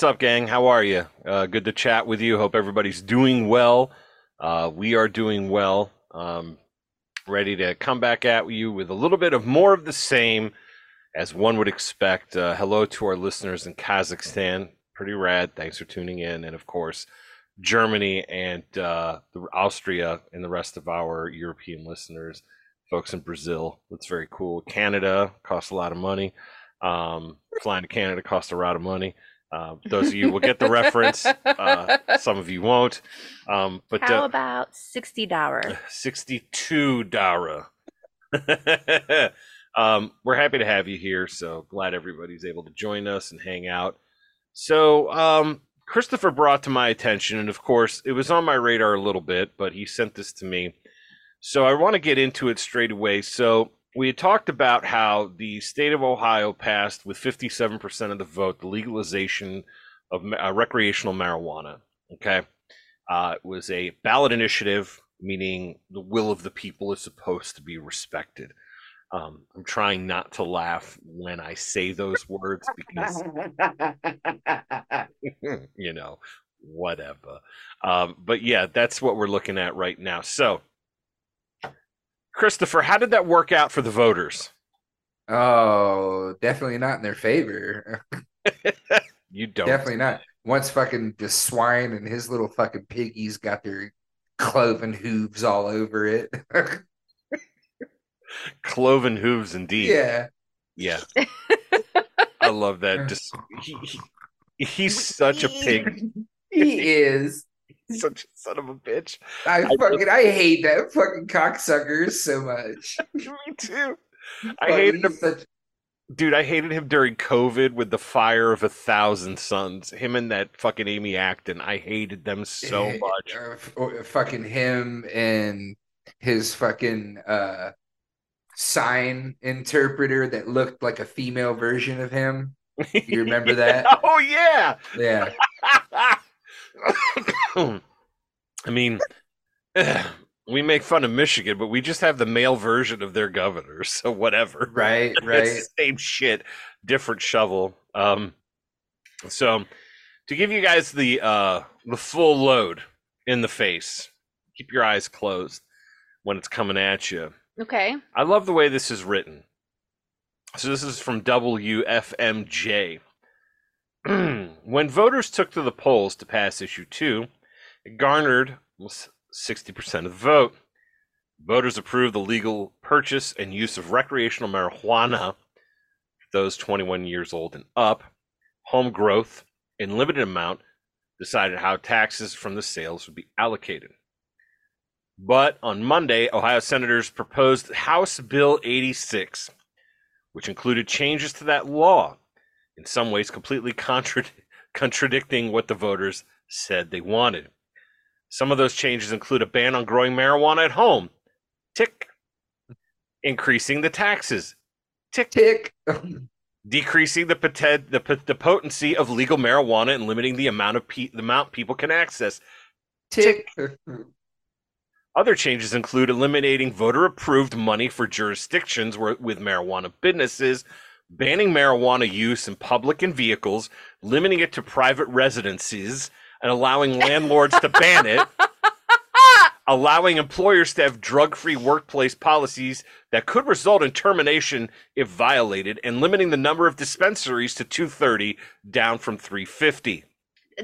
What's up, gang? How are you? Uh, good to chat with you. Hope everybody's doing well. Uh, we are doing well. Um, ready to come back at you with a little bit of more of the same, as one would expect. Uh, hello to our listeners in Kazakhstan. Pretty rad. Thanks for tuning in. And of course, Germany and uh, Austria and the rest of our European listeners. Folks in Brazil. That's very cool. Canada costs a lot of money. Um, flying to Canada costs a lot of money. Uh, those of you will get the reference. Uh, some of you won't. Um, but How uh, about 60 Dower? 62 Dara. um, we're happy to have you here. So glad everybody's able to join us and hang out. So, um, Christopher brought to my attention, and of course, it was on my radar a little bit, but he sent this to me. So I want to get into it straight away. So we had talked about how the state of Ohio passed with 57% of the vote the legalization of uh, recreational marijuana. Okay. Uh, it was a ballot initiative, meaning the will of the people is supposed to be respected. Um, I'm trying not to laugh when I say those words because, you know, whatever. Um, but yeah, that's what we're looking at right now. So, Christopher, how did that work out for the voters? Oh, definitely not in their favor. You don't. Definitely not. Once fucking the swine and his little fucking piggies got their cloven hooves all over it. Cloven hooves, indeed. yeah. Yeah. I love that. Just he, he- he's such a pig. He is. Such a son of a bitch. I I- fucking I hate that fucking cocksucker so much. Me too. I hated him, such- dude. I hated him during COVID with the fire of a thousand suns. Him and that fucking Amy Acton. I hated them so eh, much. uh, fucking him and his fucking uh sign interpreter that looked like a female version of him. You remember that? Oh yeah. Yeah. I mean, we make fun of Michigan, but we just have the male version of their governor, so whatever. Right, It's right. the same shit, different shovel. Um, so to give you guys the uh the full load in the face, keep your eyes closed when it's coming at you. Okay. I love the way this is written. So this is from WFMJ. when voters took to the polls to pass issue 2, it garnered 60% of the vote. Voters approved the legal purchase and use of recreational marijuana for those 21 years old and up. Home growth in limited amount decided how taxes from the sales would be allocated. But on Monday, Ohio senators proposed House Bill 86, which included changes to that law, in some ways completely contra- contradicting what the voters said they wanted. Some of those changes include a ban on growing marijuana at home, tick, increasing the taxes, tick, Tick. decreasing the, poten- the, pot- the potency of legal marijuana and limiting the amount of pe- the amount people can access, Tick. Other changes include eliminating voter approved money for jurisdictions where, with marijuana businesses, banning marijuana use in public and vehicles, limiting it to private residences, and allowing landlords to ban it, allowing employers to have drug free workplace policies that could result in termination if violated, and limiting the number of dispensaries to 230 down from 350.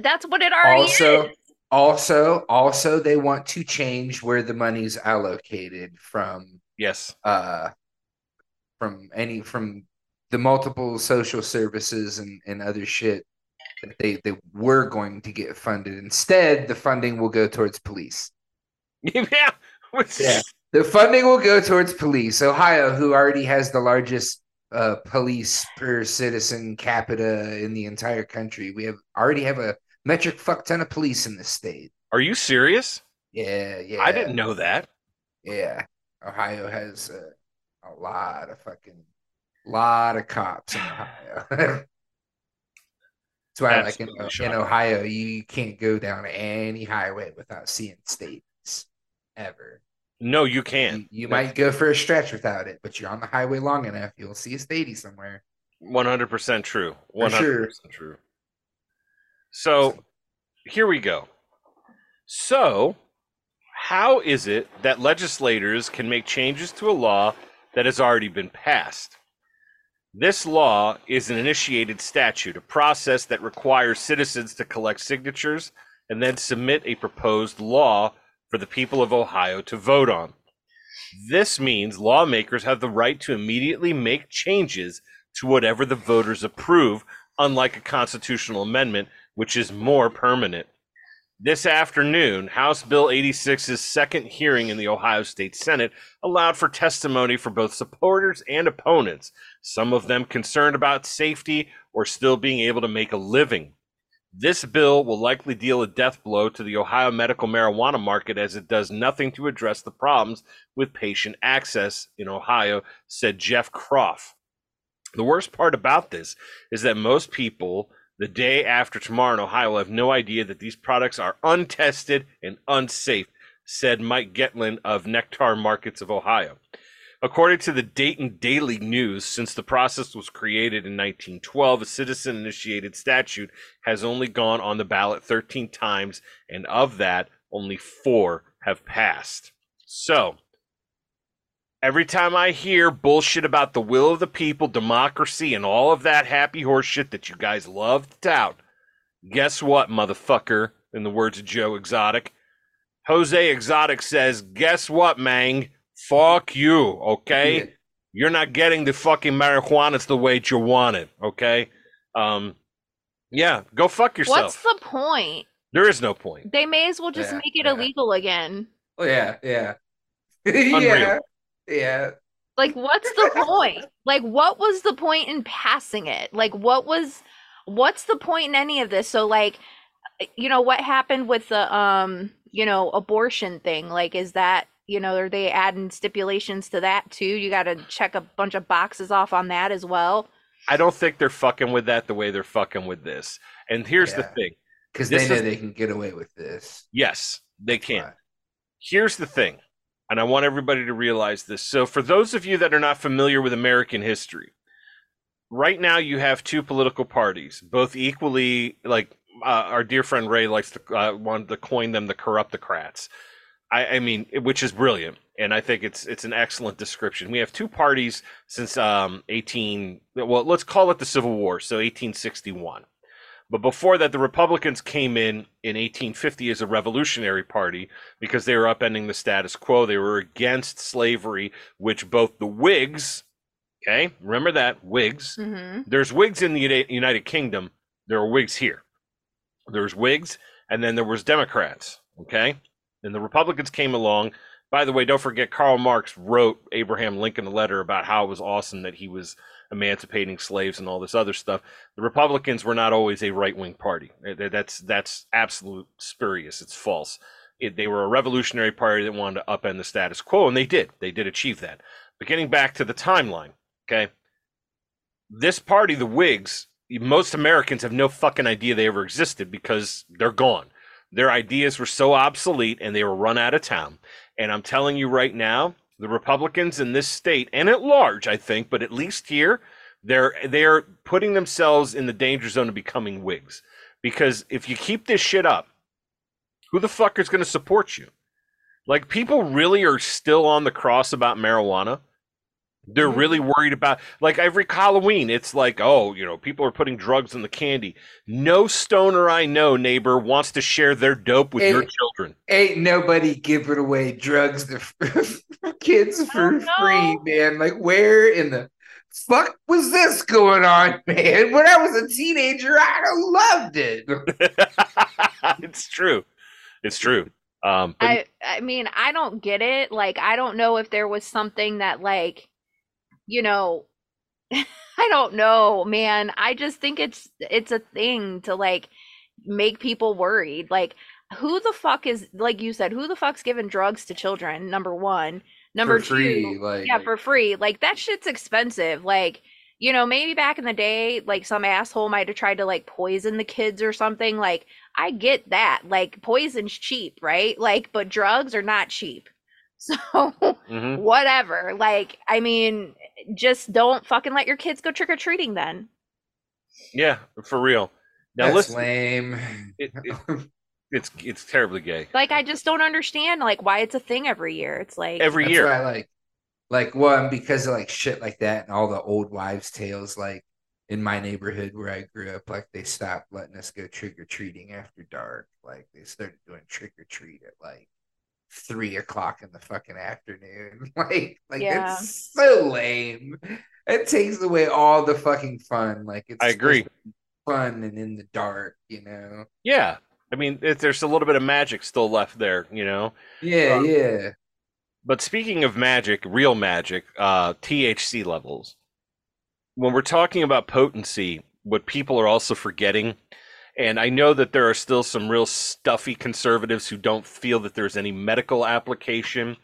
That's what it already Also, is. also, also, they want to change where the money's allocated from Yes. uh from any from the multiple social services and, and other shit that they, they were going to get funded. Instead, the funding will go towards police. yeah. Yeah. The funding will go towards police. Ohio, who already has the largest uh, police per citizen capita in the entire country, we have already have a metric fuck ton of police in this state. Are you serious? Yeah, yeah. I didn't know that. Yeah, Ohio has uh, a lot of fucking lot of cops in Ohio. That's why, like in, Absolutely in. Ohio, you can't go down any highway without seeing states ever. No, you can. You, you might go for a stretch without it, but you're on the highway long enough, you'll see a statey somewhere. One hundred percent true. One hundred percent true. So here we go. So, how is it that legislators can make changes to a law that has already been passed? This law is an initiated statute, a process that requires citizens to collect signatures and then submit a proposed law for the people of Ohio to vote on. This means lawmakers have the right to immediately make changes to whatever the voters approve, unlike a constitutional amendment, which is more permanent. This afternoon, House Bill 86's second hearing in the Ohio State Senate allowed for testimony for both supporters and opponents, some of them concerned about safety or still being able to make a living. This bill will likely deal a death blow to the Ohio medical marijuana market as it does nothing to address the problems with patient access in Ohio, said Jeff Croft. The worst part about this is that most people the day after tomorrow in Ohio will have no idea that these products are untested and unsafe, said Mike Getlin of Nectar Markets of Ohio. According to the Dayton Daily News, since the process was created in 1912, a citizen initiated statute has only gone on the ballot 13 times, and of that, only four have passed. So, every time I hear bullshit about the will of the people, democracy, and all of that happy horse shit that you guys love to tout, guess what, motherfucker? In the words of Joe Exotic, Jose Exotic says, guess what, Mang? Fuck you, okay? Yeah. You're not getting the fucking marijuana the way you want it, okay? Um, yeah, go fuck yourself. What's the point? there is no point. They may as well just Yeah, make it yeah. illegal again. Oh yeah, yeah, yeah, Unreal. Yeah. Like, what's the point? Like, what was the point in passing it? Like, what was, what's the point in any of this? So, like, you know, what happened with the, um, you know, abortion thing? Like, is that, you know, are they adding stipulations to that too? You got to check a bunch of boxes off on that as well. I don't think they're fucking with that the way they're fucking with this. And here's the thing. Because they know is- they can get away with this. Yes, they can. Right. Here's the thing, and I want everybody to realize this. So, for those of you that are not familiar with American history, right now you have two political parties, both equally like uh, our dear friend Ray likes to uh, wanted to coin them the corruptocrats. I, I mean, which is brilliant, and I think it's it's an excellent description. We have two parties since um, 18. Well, let's call it the Civil War, so 1861. But before that, the Republicans came in in 1850 as a revolutionary party because they were upending the status quo. They were against slavery, which both the Whigs, okay, remember that Whigs. Mm-hmm. There's Whigs in the United Kingdom. There are Whigs here. There's Whigs, and then there was Democrats. Okay, and the Republicans came along. By the way, don't forget Karl Marx wrote Abraham Lincoln a letter about how it was awesome that he was emancipating slaves and all this other stuff. The Republicans were not always a right wing party. That's that's absolute spurious. It's false. It, they were a revolutionary party that wanted to upend the status quo, and they did. They did achieve that. But getting back to the timeline, okay, this party, the Whigs, most Americans have no fucking idea they ever existed because they're gone. Their ideas were so obsolete and they were run out of town. And I'm telling you right now, the Republicans in this state and at large, I think, but at least here, they're they're putting themselves in the danger zone of becoming Whigs. Because if you keep this shit up, who the fuck is going to support you? Like people really are still on the cross about marijuana. They're Mhm. really worried about like every Halloween. It's like, oh, you know, people are putting drugs in the candy. No stoner I know, neighbor, wants to share their dope with Hey. your children. Ain't nobody giving away drugs to kids for free, man. Like, where in the fuck was this going on, man? When I was a teenager, I loved it. it's true. It's true. Um, but I I mean, I don't get it. Like, I don't know if there was something that like, you know, I don't know, man. I just think it's it's a thing to like make people worried. Like, who the fuck is like you said, who the fuck's giving drugs to children? Number one. Number for free, two, like yeah, for free. Like that shit's expensive. Like, you know, maybe back in the day, like some asshole might have tried to like poison the kids or something. Like, I get that. Like, poison's cheap, right? Like, but drugs are not cheap. So, mhm. whatever. Like, I mean, just don't fucking let your kids go trick or treating then. yeah, for real. Now That's listen, lame. it, it, it's it's terribly gay. Like I just don't understand like why it's a thing every year. It's like Every That's year. why I like, like one because of like shit like that and all the old wives' tales. Like in my neighborhood where I grew up, like they stopped letting us go trick or treating after dark. Like they started doing trick or treat at like three o'clock in the fucking afternoon. Like, like Yeah. it's so lame. It takes away all the fucking fun. Like it's I agree. supposed to be Fun and in the dark, you know. Yeah. I mean, it, there's a little bit of magic still left there, you know. Yeah, Um, yeah. But speaking of magic, real magic, uh, THC levels. When we're talking about potency, what people are also forgetting, and I know that there are still some real stuffy conservatives who don't feel that there's any medical application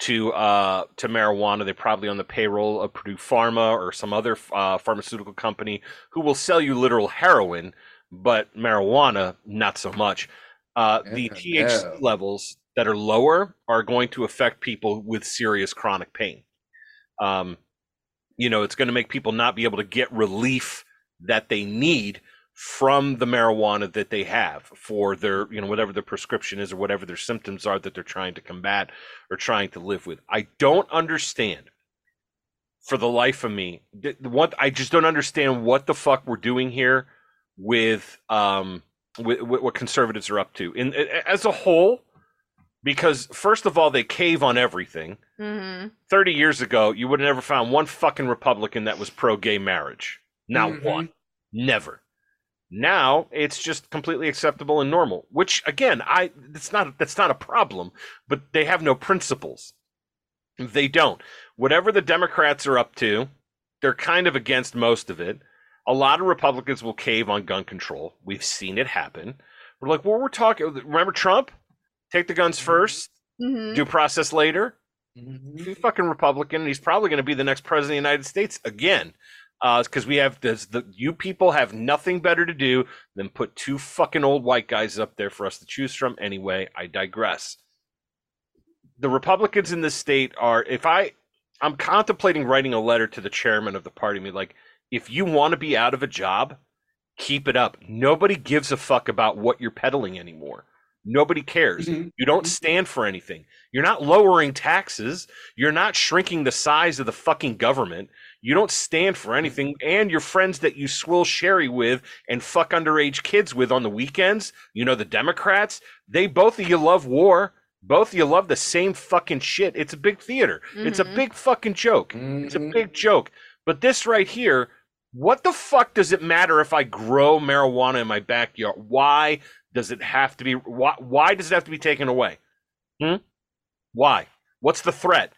to uh, to marijuana. They're probably on the payroll of Purdue Pharma or some other uh, pharmaceutical company who will sell you literal heroin, but marijuana not so much. Uh, the Yeah, THC no. levels that are lower are going to affect people with serious chronic pain. Um, you know, it's going to make people not be able to get relief that they need from the marijuana that they have for their, you know, whatever their prescription is or whatever their symptoms are that they're trying to combat or trying to live with. I don't understand for the life of me th- what I just don't understand what the fuck we're doing here with um with, with what conservatives are up to in as a whole because first of all they cave on everything mhm. 30 years ago, you would have never found one fucking Republican that was pro gay marriage. Not Mhm. one. Never. Now it's just completely acceptable and normal, which again, I that's not that's not a problem, but they have no principles. They don't. Whatever the Democrats are up to, they're kind of against most of it. A lot of Republicans will cave on gun control. We've seen it happen. We're like, well, we're talking. Remember Trump? Take the guns 1st Mhm. due process later Mhm. he's a fucking Republican, and he's probably going to be the next president of the United States again. Because we have this, the you people have nothing better to do than put two fucking old white guys up there for us to choose from. Anyway, I digress. The Republicans in this state are, if I, I'm contemplating writing a letter to the chairman of the party. Me like, if you want to be out of a job, keep it up. Nobody gives a fuck about what you're peddling anymore. Nobody cares. Mhm. You don't stand for anything. You're not lowering taxes. You're not shrinking the size of the fucking government. You don't stand for anything. And your friends that you swill sherry with and fuck underage kids with on the weekends, you know, the Democrats, they both of you love war. Both of you love the same fucking shit. It's a big theater. It's a Mhm. big fucking joke. It's a Mhm. big joke. But this right here, what the fuck does it matter if I grow marijuana in my backyard? Why does it have to be why, why does it have to be taken away? Hmm? Why? What's the threat?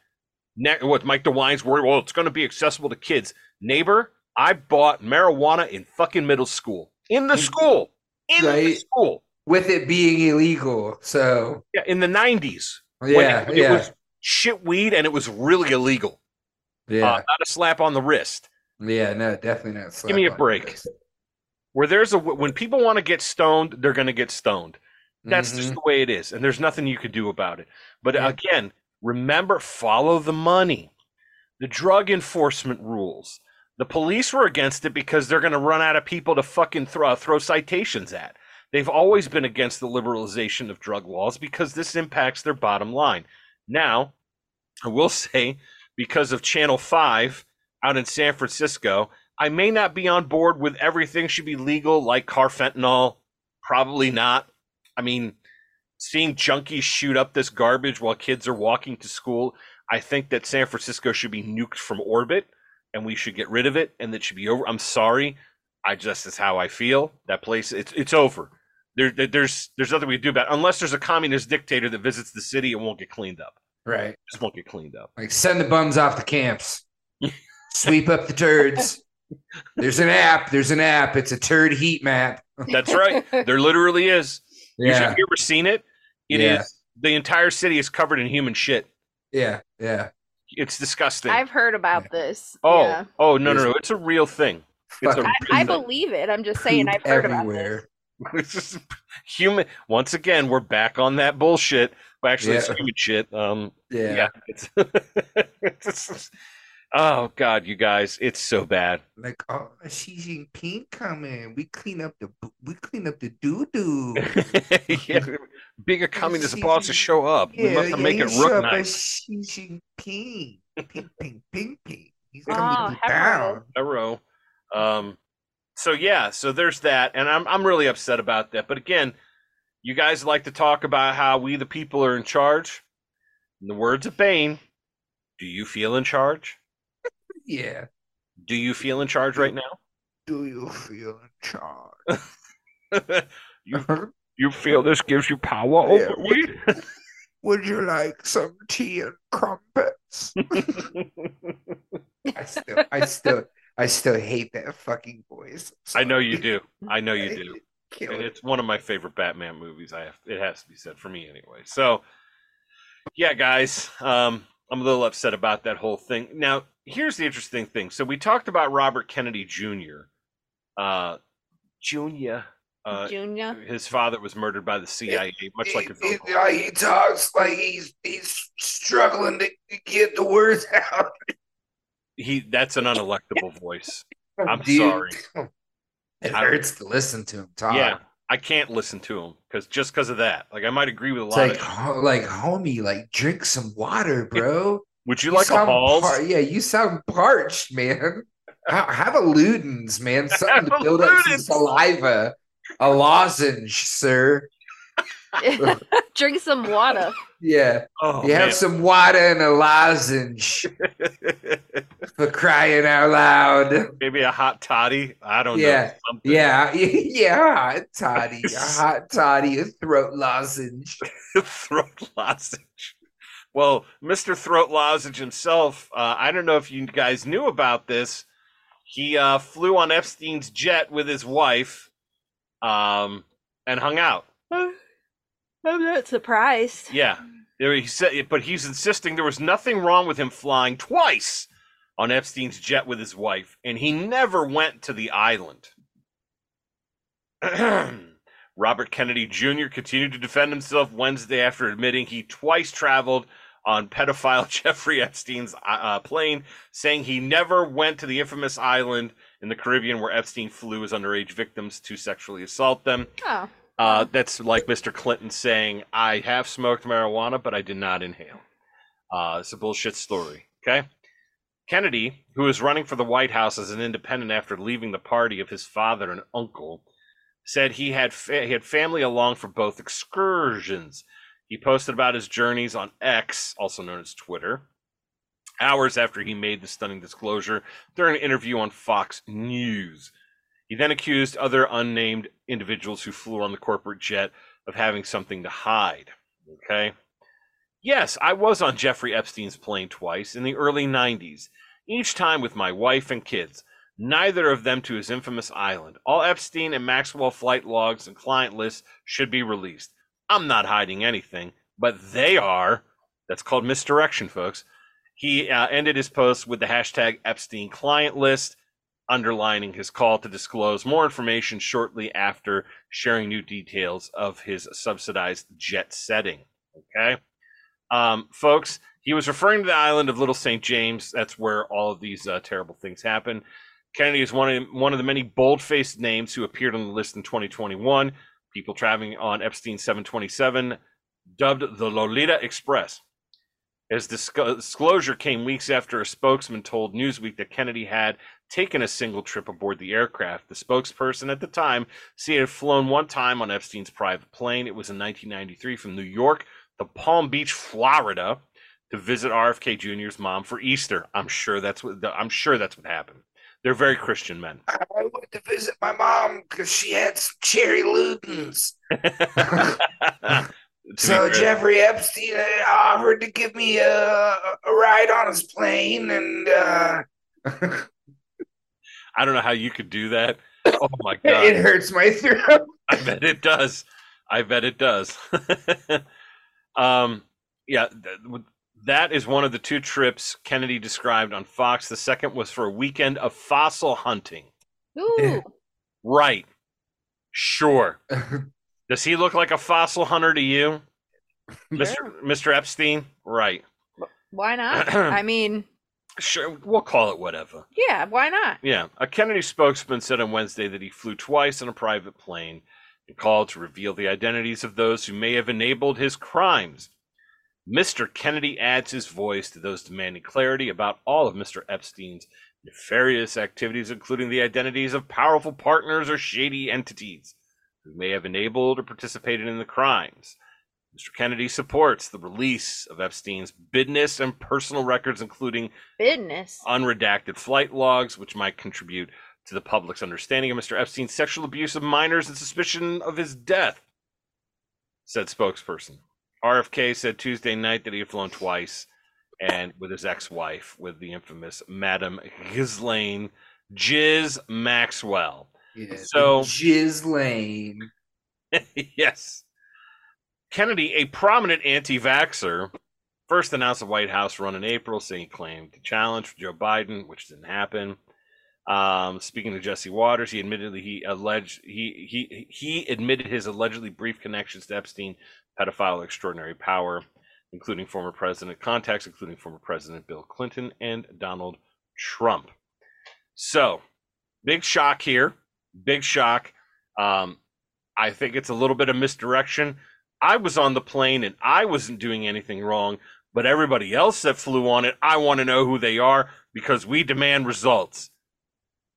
Ne- what Mike DeWine's worried, well, it's going to be accessible to kids. Neighbor, I bought marijuana in fucking middle school. In the school. In the school. With it being illegal, so Yeah, in the 90s. yeah, it, it yeah, was shit weed and it was really illegal. yeah, Uh, not a slap on the wrist. yeah. No, definitely not. Give me a on break. Where there's a when people want to get stoned, they're going to get stoned. That's just Mhm. the way it is, and there's nothing you could do about it. But Yeah. again, remember, follow the money. The drug enforcement rules. The police were against it because they're going to run out of people to fucking throw uh, throw citations at. They've always been against the liberalization of drug laws because this impacts their bottom line. Now, I will say, because of Channel 5 out in San Francisco, I may not be on board with everything should be legal, like carfentanil. Probably not. I mean, seeing junkies shoot up this garbage while kids are walking to school, I think that San Francisco should be nuked from orbit and we should get rid of it and that should be over. I'm sorry. I just is how I feel. That place it's it's over. There, there there's there's nothing we can do about it. unless there's a communist dictator that visits the city and won't get cleaned up. Right, Just won't get cleaned up. like send the bums off the camps, sweep up the turds. There's an app. There's an app. It's a turd heat map. That's right. there literally is. You should- Yeah, have you ever seen it? It is Yeah. the entire city is covered in human shit. yeah, yeah. It's disgusting. I've heard about this. oh, yeah. oh no, no, no! It's a real thing. It's a Fucking I, I believe it. I'm just saying I've heard about everywhere. It's just human. Once again, we're back on that bullshit. Well, actually, it's human shit. Um, Yeah. yeah, it's, it's just- Oh God, you guys, it's so bad. Like, oh, Xi Jinping coming. We clean up the we clean up the doo doo. yeah, being a communist boss to show up. we must make it you look show nice. as Xi Jinping. Ping, ping, ping, ping. He's Oh, coming to hello. town. a row. Um, so yeah, so there's that, and I'm I'm really upset about that. But again, you guys like to talk about how we the people are in charge. In the words of Bane, do you feel in charge? Yeah. Do you feel in charge right now? Do you feel in charge? you you feel this gives you power over me? Would you like some tea and crumpets? I still, I still, I still hate that fucking voice. I know you do. I know you do. Kill And it's one of my favorite Batman movies. I have it has to be said for me anyway. So yeah, guys, um, I'm a little upset about that whole thing. Now, here's the interesting thing. So we talked about Robert Kennedy Jr. Uh, Junior. Uh, Junior. his father was murdered by the CIA, much like his he, uncle. he- he talks like he's he's struggling to get the words out. He that's an unelectable voice. I'm Dude, sorry. It I- hurts to listen to him talk. Yeah, I can't listen to him because just because of that. Like I might agree with a It's lot like, of. ho- like, homie, like, drink some water, bro. Would you, like a Halls? par- yeah, you sound parched, man. Have a Ludens, man. Something to build up some saliva. A lozenge, sir. Drink some water. Yeah, Oh, you have some water and a lozenge for crying out loud. Maybe a hot toddy. I don't Yeah, know. Something. Yeah, yeah, hot toddy, a hot toddy, a throat lozenge. throat lozenge. Well, Mr. Throat Lozenge himself, uh, I don't know if you guys knew about this. He uh, flew on Epstein's jet with his wife um, and hung out. I'm not surprised. Yeah. He said, but he's insisting there was nothing wrong with him flying twice on Epstein's jet with his wife, and he never went to the island. Robert Kennedy Jr. continued to defend himself Wednesday after admitting he twice traveled on pedophile Jeffrey Epstein's uh, uh, plane, saying he never went to the infamous island in the Caribbean where Epstein flew his underage victims to sexually assault them. Oh. Uh, that's like Mr. Clinton saying, I have smoked marijuana, but I did not inhale. Uh, it's a bullshit story. Okay. Kennedy, who is running for the White House as an independent after leaving the party of his father and uncle, said he had fa- he had family along for both excursions. He posted about his journeys on X, also known as Twitter, hours after he made the stunning disclosure during an interview on Fox News. He then accused other unnamed individuals who flew on the corporate jet of having something to hide. Okay. Yes, I was on Jeffrey Epstein's plane twice in the early 90s, each time with my wife and kids, neither of them to his infamous island. All Epstein and Maxwell flight logs and client lists should be released. I'm not hiding anything, but they are. That's called misdirection, folks. He uh, ended his post with the hashtag Epstein client list underlining his call to disclose more information shortly after sharing new details of his subsidized jet setting. Okay. Um, folks, he was referring to the island of Little St. James. That's where all of these uh, terrible things happen. Kennedy is one of, one of the many bold faced names who appeared on the list in 2021. People traveling on Epstein 727, dubbed the Lolita Express. His disclosure came weeks after a spokesman told Newsweek that Kennedy had taken a single trip aboard the aircraft. The spokesperson at the time said he had flown one time on Epstein's private plane. It was in 1993 from New York to Palm Beach, Florida, to visit RFK Jr.'s mom for Easter. I'm sure that's what I'm sure that's what happened. They're very Christian men. I went to visit my mom because she had some cherry Ludens. So Jeffrey Epstein uh, offered to give me a, a ride on his plane, and uh, I don't know how you could do that. Oh my god. it hurts my throat. I bet it does. I bet it does. um, yeah, th- that is one of the two trips Kennedy described on Fox. The second was for a weekend of fossil hunting. Ooh. Right. Sure. Does he look like a fossil hunter to you, Mr. Mr. Epstein? Right. Why not? I mean, Sure, we'll call it whatever. Yeah, why not? Yeah, a Kennedy spokesman said on Wednesday that he flew twice on a private plane and called to reveal the identities of those who may have enabled his crimes. Mr. Kennedy adds his voice to those demanding clarity about all of Mr. Epstein's nefarious activities, including the identities of powerful partners or shady entities who may have enabled or participated in the crimes. Mr. Kennedy supports the release of Epstein's business and personal records, including Business. unredacted flight logs, which might contribute to the public's understanding of Mr. Epstein's sexual abuse of minors and suspicion of his death, said spokesperson. RFK said Tuesday night that he had flown twice and with his ex-wife, with the infamous Madam Ghislaine Jiz Maxwell. Yeah, So- Jizz Lane. yes. Kennedy, a prominent anti vaxxer, first announced a White House run in April, saying he claimed to challenge Joe Biden, which didn't happen. Um, speaking to Jesse Watters, he admitted he alleged he he he admitted his allegedly brief connections to Epstein, pedophile extraordinary power, including former president contacts, including former President Bill Clinton and Donald Trump. So, big shock here. Big shock. Um, I think it's a little bit of misdirection. I was on the plane and I wasn't doing anything wrong, but everybody else that flew on it, I want to know who they are because we demand results.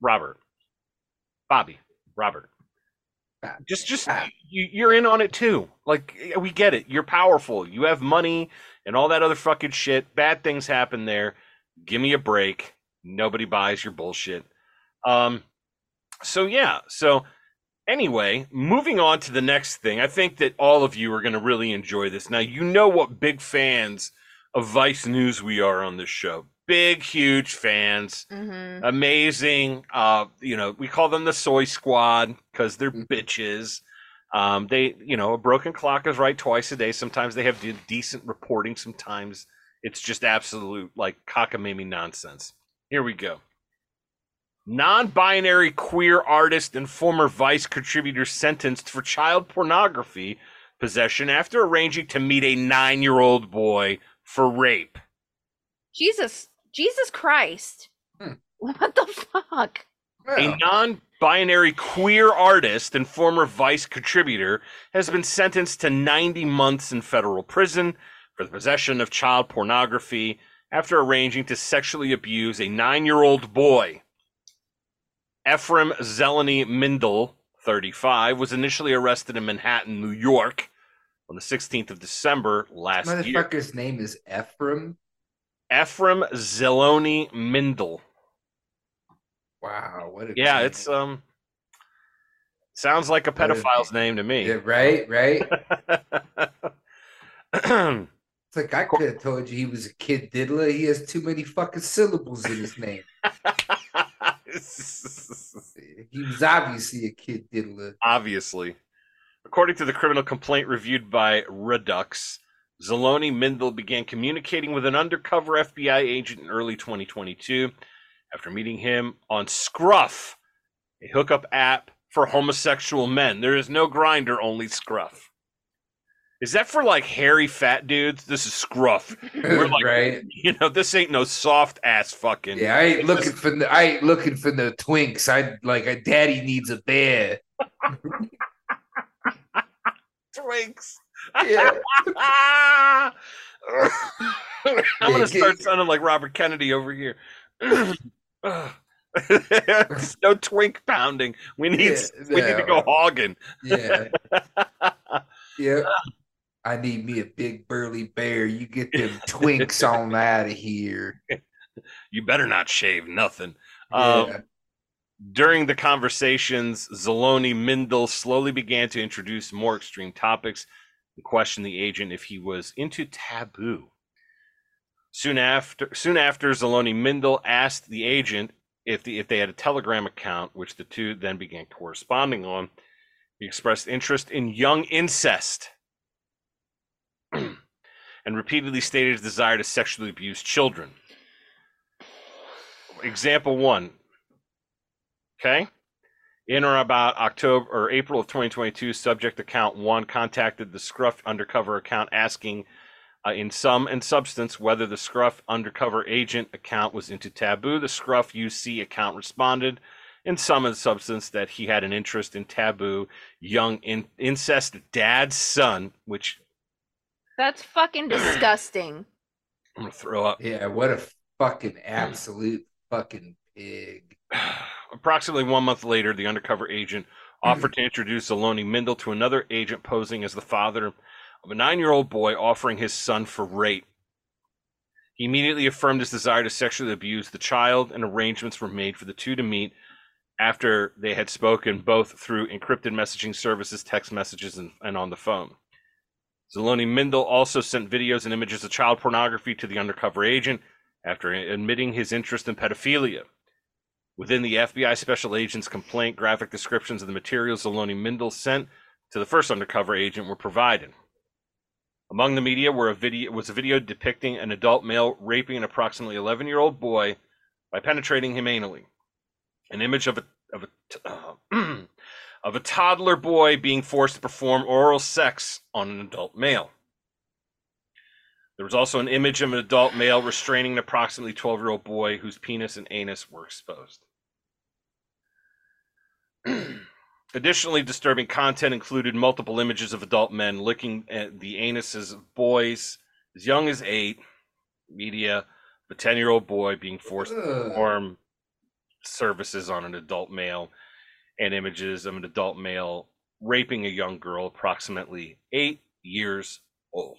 Robert, Bobby, Robert, just just you, you're in on it too. Like we get it. You're powerful. You have money and all that other fucking shit. Bad things happen there. Give me a break. Nobody buys your bullshit. Um. So yeah. So anyway, moving on to the next thing. I think that all of you are going to really enjoy this. Now you know what big fans of Vice News we are on this show. Big, huge fans Mm-hmm. amazing. Uh, you know, we call them the Soy Squad because they're Mhm. bitches. Um, they, you know, a broken clock is right twice a day. Sometimes they have de- decent reporting. Sometimes it's just absolute like cockamamie nonsense. Here we go. Non-binary queer artist and former Vice contributor sentenced for child pornography possession after arranging to meet a nine-year-old boy for rape. Jesus, Jesus Christ. Hmm. What the fuck? A non binary queer artist and former Vice contributor has been sentenced to 90 months in federal prison for the possession of child pornography after arranging to sexually abuse a nine year old boy. Ephraim Zelony Mindell, 35, was initially arrested in Manhattan, New York on the 16th of December last year. motherfucker's name is Ephraim. Ephraim Zelony Mindell. Wow, what a Yeah, name. it's um sounds like a What a pedophile's name to me. yeah, right, right. It's like I could have told you he was a kid diddler. He has too many fucking syllables in his name. He was obviously a kid diddler. Obviously. According to the criminal complaint reviewed by Reduxx, Zelony Mindell began communicating with an undercover FBI agent in early 2022 after meeting him on Scruff, a hookup app for homosexual men. There is no Grindr, only Scruff. Is that for like hairy fat dudes? This is Scruff. We're like- right? You know, this ain't no soft ass fucking. Yeah, I ain't looking for the I ain't looking for the twinks. I like a daddy needs a bear. Twinks. Yeah. I'm gonna Yeah, start sounding like Robert Kennedy over here. no twink pounding. We need Yeah, we need to go hogging. Yeah. Yeah. I need me a big burly bear. You get them twinks on out of here. You better not shave nothing. Um, Yeah. During the conversations, Zelony Mindell slowly began to introduce more extreme topics and question the agent if he was into taboo. Soon after, soon after, Zelony Mindell asked the agent if the if they had a Telegram account, which the two then began corresponding on. He expressed interest in young incest and repeatedly stated his desire to sexually abuse children. Example one. Okay. In or about October or April of 2022, subject account one contacted the Scruff undercover account asking Uh, in sum and substance, whether the Scruff undercover agent account was into Taboo, the Scruff UC account responded in sum and substance that he had an interest in Taboo, young in- incest dad's son, which That's fucking disgusting. I'm gonna throw up. Yeah, what a fucking hmm. absolute fucking pig. Approximately one month later, the undercover agent offered to introduce Zelony Mindell to another agent posing as the father of a nine year old boy offering his son for rape. He immediately affirmed his desire to sexually abuse the child, and arrangements were made for the two to meet after they had spoken both through encrypted messaging services, text messages, and, and on the phone. Zelony Mindell also sent videos and images of child pornography to the undercover agent after admitting his interest in pedophilia. Within the FBI special agent's complaint, graphic descriptions of the materials Zelony Mindell sent to the first undercover agent were provided. Among the media were a video was a video depicting an adult male raping an approximately 11-year-old boy by penetrating him anally. An image of a of a uh, of a toddler boy being forced to perform oral sex on an adult male. There was also an image of an adult male restraining an approximately 12 year old boy whose penis and anus were exposed. Additionally, disturbing content included multiple images of adult men licking at the anuses of boys as young as eight, media of a 10 year old boy being forced to perform services on an adult male, and images of an adult male raping a young girl approximately eight years old.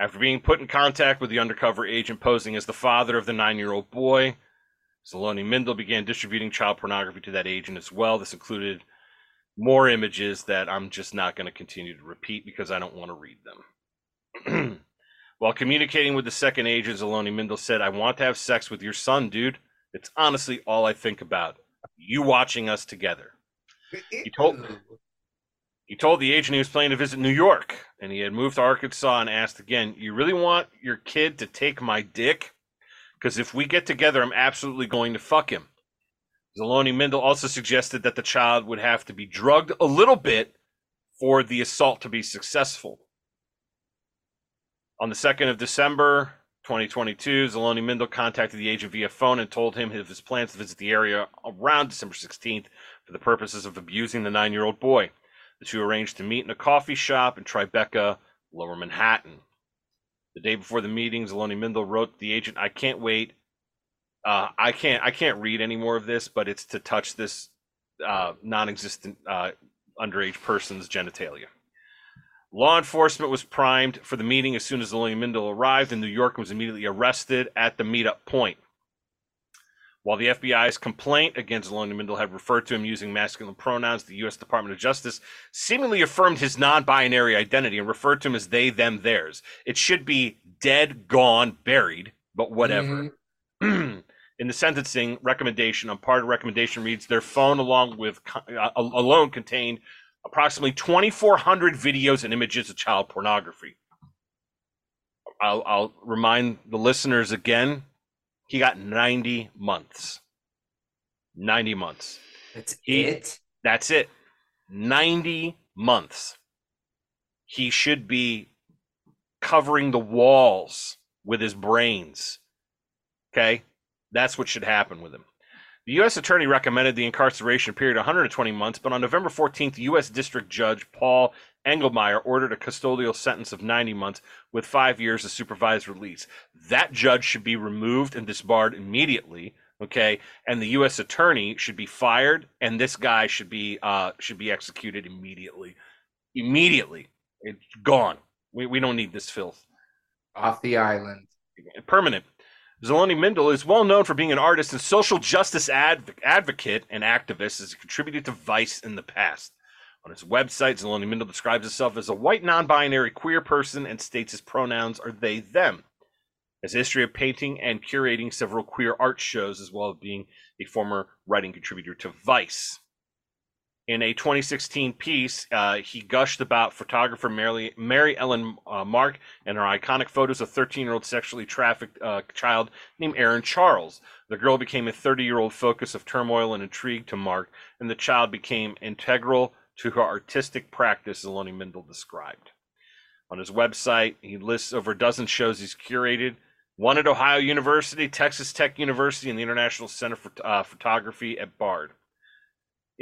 After being put in contact with the undercover agent posing as the father of the nine year old boy, Zelony Mindell began distributing child pornography to that agent as well. This included more images that I'm just not going to continue to repeat because I don't want to read them. While communicating with the second agent, Zelony Mindell said, I want to have sex with your son, dude. It's honestly all I think about. You watching us together. He told- He told the agent he was planning to visit New York and he had moved to Arkansas and asked again, You really want your kid to take my dick? Because if we get together, I'm absolutely going to fuck him. Zelony Mindell also suggested that the child would have to be drugged a little bit for the assault to be successful. On the 2nd of December 2022, Zelony Mindell contacted the agent via phone and told him of his plans to visit the area around December 16th for the purposes of abusing the nine year old boy. The two arranged to meet in a coffee shop in Tribeca, Lower Manhattan. The day before the meeting, Zelony Mindell wrote the agent, "I can't wait. Uh, I can't. I can't read any more of this, but it's to touch this uh, non-existent uh, underage person's genitalia." Law enforcement was primed for the meeting as soon as Zelony Mindell arrived and New York was immediately arrested at the meetup point. While the FBI's complaint against Zelony Mindell had referred to him using masculine pronouns, the U.S. Department of Justice seemingly affirmed his non-binary identity and referred to him as they, them, theirs. It should be dead, gone, buried, but whatever. Mhm. In the sentencing recommendation, on part of the recommendation reads their phone along with uh, alone contained approximately 2,400 videos and images of child pornography. I'll, I'll remind the listeners again. He got 90 months. 90 months. That's He- it. That's it. 90 months. He should be covering the walls with his brains. Okay? That's what should happen with him. The U.S. Attorney recommended the incarceration period 120 months, but on November 14th, U.S. District Judge Paul Engelmayer ordered a custodial sentence of 90 months with five years of supervised release. That judge should be removed and disbarred immediately. Okay, and the U.S. Attorney should be fired, and this guy should be uh, should be executed immediately. Immediately, it's gone. We we don't need this filth Off the island. permanent. Zelony Mindell is well known for being an artist and social justice adv- advocate and activist as he contributed to Vice in the past. On his website, Zelony Mindell describes himself as a white non binary queer person and states his pronouns are they, them. Has a history of painting and curating several queer art shows, as well as being a former writing contributor to Vice. In a 2016 piece, uh, he gushed about photographer Mary, Mary Ellen uh, Mark and her iconic photos of 13 year old sexually trafficked uh, child named Aaron Charles. The girl became a 30 year old focus of turmoil and intrigue to Mark, and the child became integral to her artistic practice, Zelony Mindell described. on his website. He lists over a dozen shows he's curated. One at Ohio University, Texas Tech University, and the International Center for uh, Photography at Bard.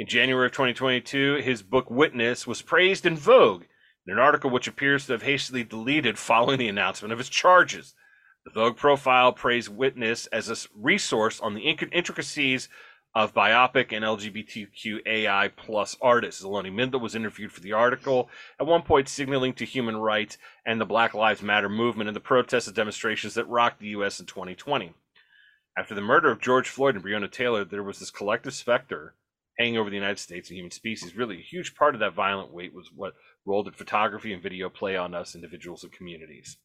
In January of 2022, his book Witness was praised in Vogue in an article which appears to have hastily deleted following the announcement of his charges. The Vogue profile praised Witness as a resource on the intricacies of BIPOC and LGBTQAI plus artists. Zelony Mindell was interviewed for the article, at one point signaling to human rights and the Black Lives Matter movement and the protests and demonstrations that rocked the U.S. in 2020. After the murder of George Floyd and Breonna Taylor, there was this collective specter hanging over the United States and human species. Really, a huge part of that violent weight was what role did photography and video play on us individuals and communities?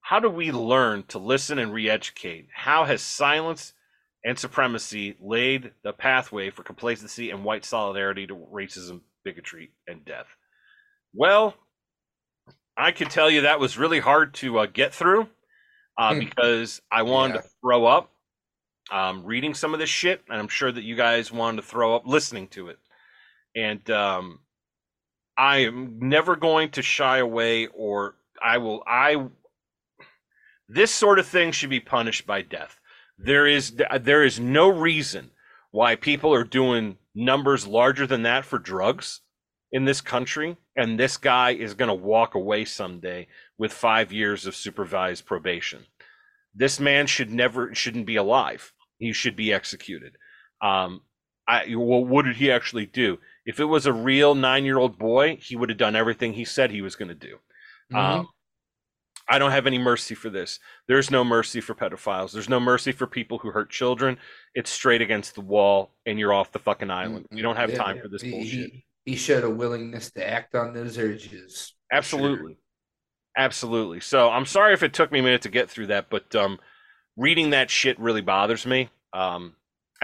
How do we learn to listen and re educate? How has silence and supremacy laid the pathway for complacency and white solidarity to racism, bigotry, and death? Well, I can tell you that was really hard to uh, get through uh, hmm. because I wanted yeah. to throw up um, reading some of this shit, and I'm sure that you guys wanted to throw up listening to it. And um, I am never going to shy away, or I will. I this sort of thing should be punished by death. There is there is no reason why people are doing numbers larger than that for drugs in this country, and this guy is going to walk away someday with five years of supervised probation. This man should never shouldn't be alive. He should be executed. Um, I well, what did he actually do? If it was a real nine year old boy, he would have done everything he said he was going to do. Mm-hmm. Um, I don't have any mercy for this. There's no mercy for pedophiles. There's no mercy for people who hurt children. It's straight against the wall, and you're off the fucking island. Mm-hmm. Don't have yeah, time for this he, bullshit. He, showed a willingness to act on those urges. Absolutely, sure. Absolutely. So I'm sorry if it took me a minute to get through that, but um, reading that shit really bothers me. Um,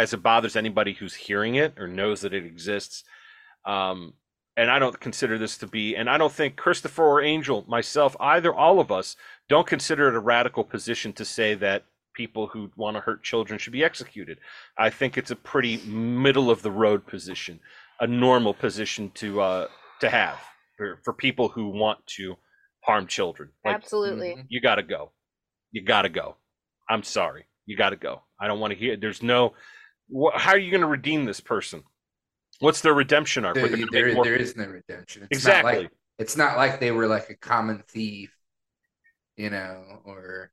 as it bothers anybody who's hearing it or knows that it exists. Um, and I don't consider this to be, and I don't think Christopher or Angel, myself, either, all of us, don't consider it a radical position to say that people who want to hurt children should be executed. I think it's a pretty middle of the road position, a normal position to uh, to have for, for people who want to harm children. Like, Absolutely, mm-hmm. you got to go. You got to go. I'm sorry, you got to go. I don't want to hear. There's no. How are you going to redeem this person? What's their redemption arc? There, there, more... there is no redemption. It's exactly. Not like, it's not like they were like a common thief, you know, or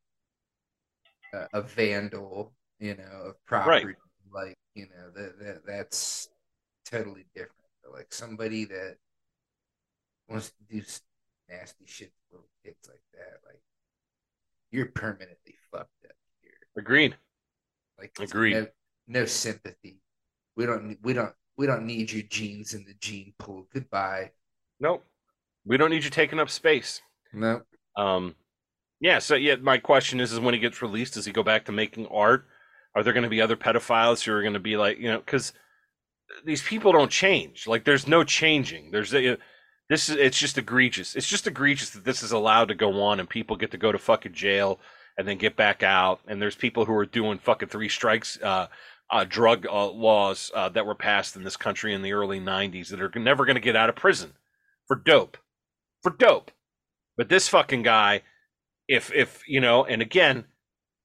a, a vandal, you know, of property. Right. Like, you know, that, that that's totally different. Like somebody that wants to do nasty shit to little kids like that, like you're permanently fucked up here. Agreed. Like agreed. No, no sympathy. We don't. We don't we don't need your genes in the gene pool. Goodbye. Nope. We don't need you taking up space. No. Um, yeah. So yeah, my question is: is when he gets released, does he go back to making art? Are there going to be other pedophiles who are going to be like, you know, because these people don't change. Like, there's no changing. There's a, this is it's just egregious. It's just egregious that this is allowed to go on and people get to go to fucking jail and then get back out. And there's people who are doing fucking three strikes uh, uh, drug uh, laws uh, that were passed in this country in the early 90s that are never going to get out of prison for dope. For dope. But this fucking guy, if, if, you know, and again,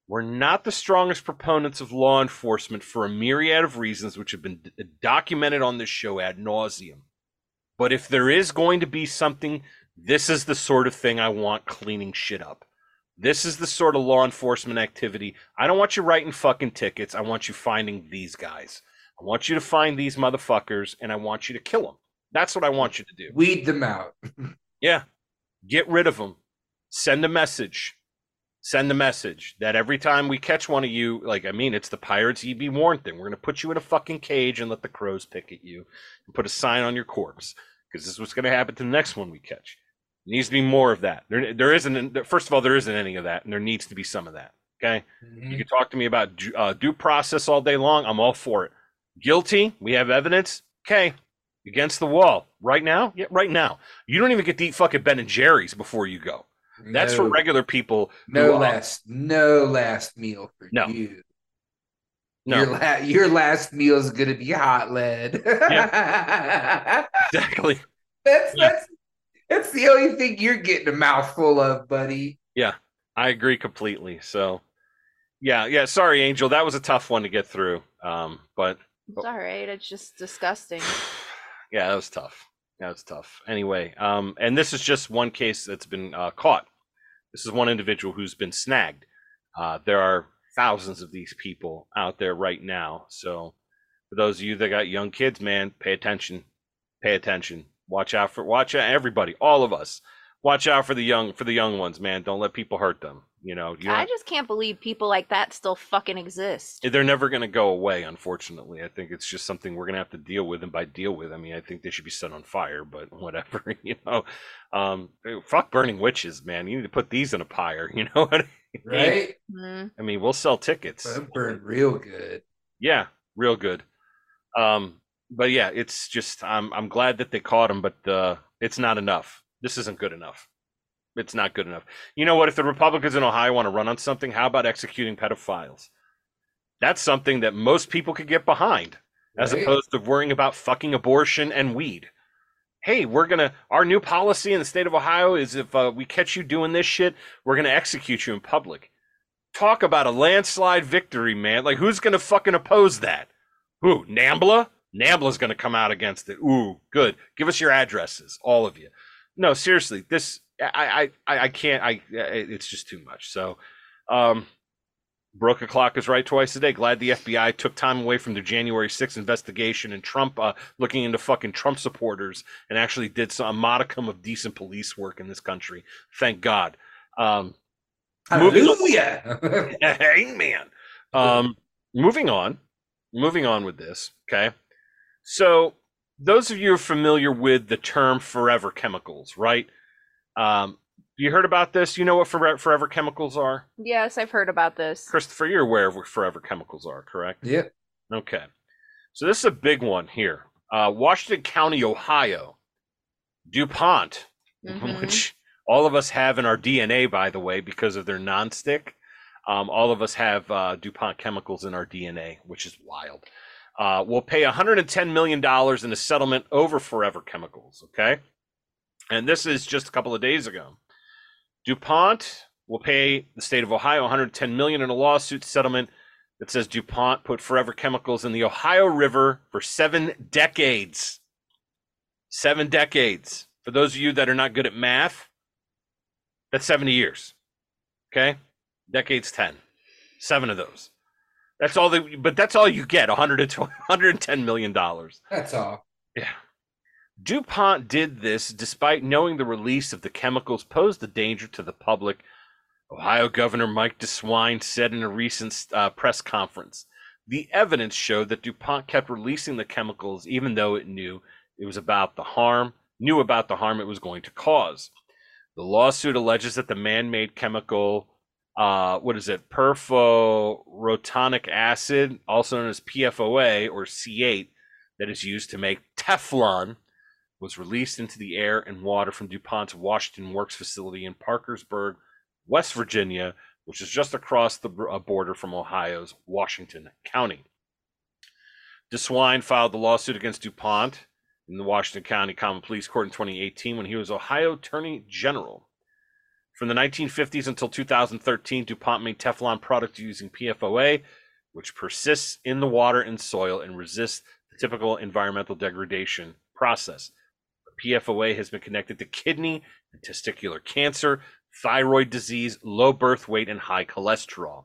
we're not the strongest proponents of law enforcement for a myriad of reasons, which have been d- documented on this show ad nauseum. But if there is going to be something, this is the sort of thing I want cleaning shit up. This is the sort of law enforcement activity. I don't want you writing fucking tickets. I want you finding these guys. I want you to find these motherfuckers and I want you to kill them. That's what I want you to do. Weed them out. yeah. Get rid of them. Send a message. Send a message that every time we catch one of you, like, I mean, it's the Pirates Ye Be Warned thing. We're going to put you in a fucking cage and let the crows pick at you and put a sign on your corpse because this is what's going to happen to the next one we catch needs to be more of that. There, there isn't. First of all, there isn't any of that, and there needs to be some of that. Okay, mm-hmm. you can talk to me about uh, due process all day long. I'm all for it. Guilty. We have evidence. Okay, against the wall right now. Yeah, right now. You don't even get to eat fucking Ben and Jerry's before you go. That's no, for regular people. No last, no last meal for no. you. No. Your, la- your last meal is going to be hot lead. yeah. exactly. That's yeah. that's That's the only thing you're getting a mouthful of, buddy. Yeah, I agree completely. So, yeah, yeah. Sorry, Angel, that was a tough one to get through. Um, but It's all right. It's just disgusting. yeah, that was tough. That was tough. Anyway, um, and this is just one case that's been uh, caught. This is one individual who's been snagged. Uh, there are thousands of these people out there right now. So, for those of you that got young kids, man, pay attention. Pay attention. Watch out for watch out everybody, all of us. Watch out for the young for the young ones, man. Don't let people hurt them. You know, you I just can't believe people like that still fucking exist. they're never going to go away unfortunately i think it's just something we're going to have to deal with and by deal with i mean i think they should be set on fire but whatever you know um fuck burning witches man you need to put these in a pyre you know what I mean? Right? Mm. i mean we'll sell tickets That burned real good. yeah real good um but yeah it's just i'm i'm glad that they caught him but uh it's not enough this isn't good enough. It's not good enough. You know what? If the republicans in ohio want to run on something how about executing pedophiles? That's something that most people could get behind as Right? opposed to worrying about fucking abortion and weed. Hey we're gonna our new policy in the state of ohio is if uh, we catch you doing this shit we're gonna execute you in public. Talk about a landslide victory man. Like who's gonna fucking oppose that? Who? Nambla? Nambla's gonna come out against it. Ooh good. Give us your addresses all of you no seriously this i i i, I can't i it's just too much so um Broke a clock is right twice a day. Glad the FBI took time away from their January 6th investigation and Trump uh, looking into fucking Trump supporters and actually did some a modicum of decent police work in this country. Thank God. Um, Hallelujah. Amen. Um, moving on, moving on with this. Okay, so those of you are familiar with the term "forever chemicals," right? Um, you heard about this? You know what forever, forever chemicals are? Yes, I've heard about this. Christopher, you're aware of what forever chemicals are, correct? yep. Okay. So this is a big one here. Uh, Washington County, Ohio. DuPont, Mhm. which all of us have in our DNA, by the way, because of their nonstick. Um, all of us have uh, DuPont chemicals in our DNA, which is wild. Uh, we'll pay $110 million in a settlement over Forever Chemicals, okay? And this is just a couple of days ago. DuPont will pay the state of Ohio 110 million in a lawsuit settlement that says DuPont put Forever Chemicals in the Ohio River for seven decades. Seven decades. For those of you that are not good at math, that's 70 years. Okay? Decades 10. Seven of those. That's all they, but that's all you get 120, 110 million dollars. That's all. Yeah. DuPont did this despite knowing the release of the chemicals posed a danger to the public. Ohio Governor Mike DeSwine said in a recent uh, press conference. The evidence showed that DuPont kept releasing the chemicals even though it knew it was about the harm, knew about the harm it was going to cause. The lawsuit alleges that the man made chemical, uh, what is it, perfluorotonic acid, also known as PFOA or C8, that is used to make Teflon was released into the air and water from DuPont's Washington Works facility in Parkersburg, West Virginia, which is just across the uh, border from Ohio's Washington County. DeSwine filed the lawsuit against DuPont in the Washington County Common Pleas Court in 2018 when he was Ohio Attorney General. From the 1950s until 2013, DuPont made Teflon products using PFOA, which persists in the water and soil and resists the typical environmental degradation process. PFOA has been connected to kidney and testicular cancer, thyroid disease, low birth weight, and high cholesterol.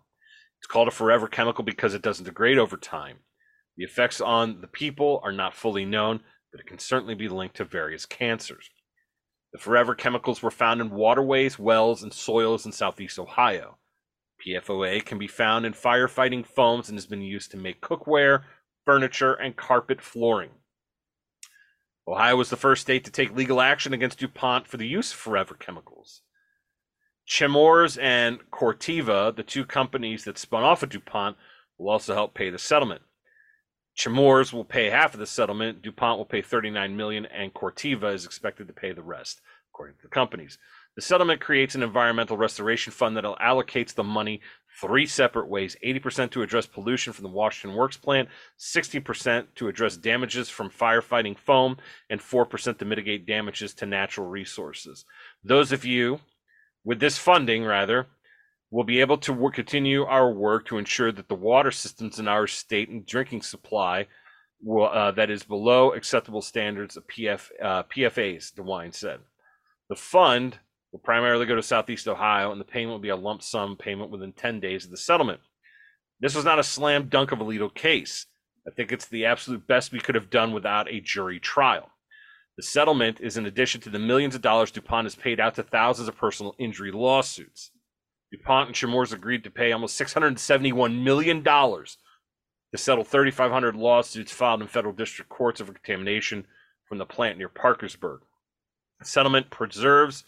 It's called a forever chemical because it doesn't degrade over time. The effects on the people are not fully known, but it can certainly be linked to various cancers. The forever chemicals were found in waterways, wells, and soils in southeast Ohio. PFOA can be found in firefighting foams and has been used to make cookware, furniture, and carpet flooring. Ohio was the first state to take legal action against DuPont for the use of forever chemicals. Chemours and Corteva, the two companies that spun off of DuPont, will also help pay the settlement. Chemours will pay half of the settlement, DuPont will pay 39 million and Corteva is expected to pay the rest, according to the companies. The settlement creates an environmental restoration fund that allocates the money three separate ways 80% to address pollution from the Washington Works plant, 60% to address damages from firefighting foam, and 4% to mitigate damages to natural resources. Those of you with this funding, rather, will be able to work, continue our work to ensure that the water systems in our state and drinking supply will, uh, that is below acceptable standards of PF, uh, PFAs, DeWine said. The fund will primarily go to Southeast Ohio, and the payment will be a lump sum payment within 10 days of the settlement. This was not a slam dunk of a legal case. I think it's the absolute best we could have done without a jury trial. The settlement is in addition to the millions of dollars DuPont has paid out to thousands of personal injury lawsuits. DuPont and Chemours agreed to pay almost $671 million to settle 3,500 lawsuits filed in federal district courts over contamination from the plant near Parkersburg. The settlement preserves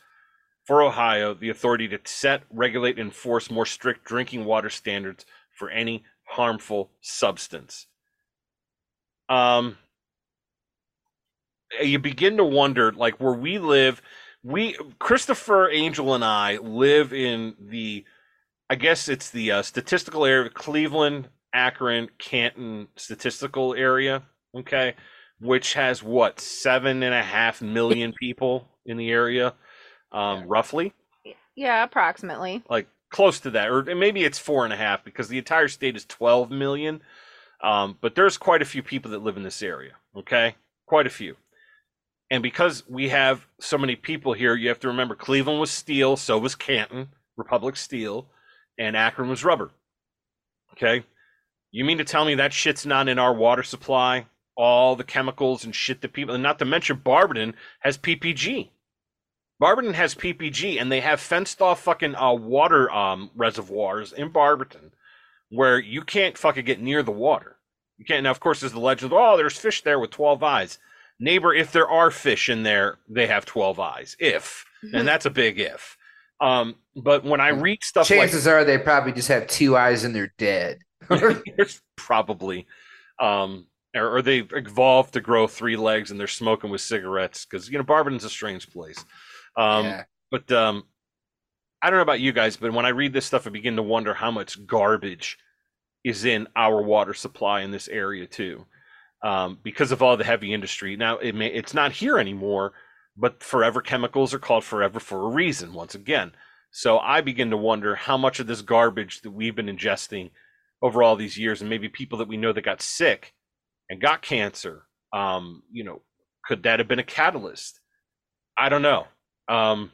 for Ohio the authority to set, regulate, and enforce more strict drinking water standards for any harmful substance. Um, you begin to wonder, like where we live, we Christopher Angel and I live in the, I guess it's the uh, statistical area of Cleveland, Akron, Canton statistical area. Okay, which has what seven and a half million people in the area, um, roughly, Yeah, approximately. like close to that, or maybe it's four and a half because the entire state is twelve million. Um, but there's quite a few people that live in this area. Okay, quite a few. And because we have so many people here, you have to remember Cleveland was steel, so was Canton, Republic Steel, and Akron was rubber. Okay? You mean to tell me that shit's not in our water supply? All the chemicals and shit that people, and not to mention Barberton has PPG. Barberton has PPG, and they have fenced off fucking uh, water um, reservoirs in Barberton where you can't fucking get near the water. You can't. Now, of course, there's the legend. Oh, there's fish there with 12 eyes neighbor if there are fish in there they have 12 eyes if. And that's a big if. Um but when i read stuff Chances are they probably just have two eyes and they're dead. probably um or, or they've evolved to grow three legs and they're smoking with cigarettes because you know barberton's a strange place. Um yeah. but um i don't know about you guys but when i read this stuff i begin to wonder how much garbage is in our water supply in this area too um, because of all the heavy industry. Now it may it's not here anymore, but forever chemicals are called forever for a reason. Once again, so I begin to wonder how much of this garbage that we've been ingesting over all these years, and maybe people that we know that got sick and got cancer, um, you know, could that have been a catalyst? I don't know. Um,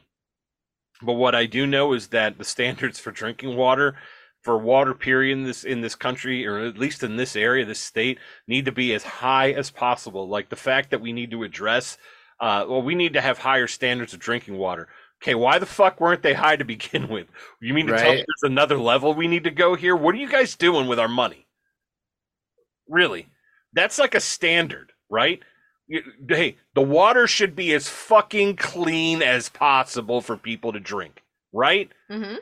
but what I do know is that the standards for drinking water for water period in this in this country or at least in this area this state need to be as high as possible. Like the fact that we need to address uh, well we need to have higher standards of drinking water. Okay why the fuck weren't they high to begin with? You mean to tell me there's another level we need to go here? What are you guys doing with our money? Really? That's like a standard right? Hey the water should be as fucking clean as possible for people to drink right? Hmm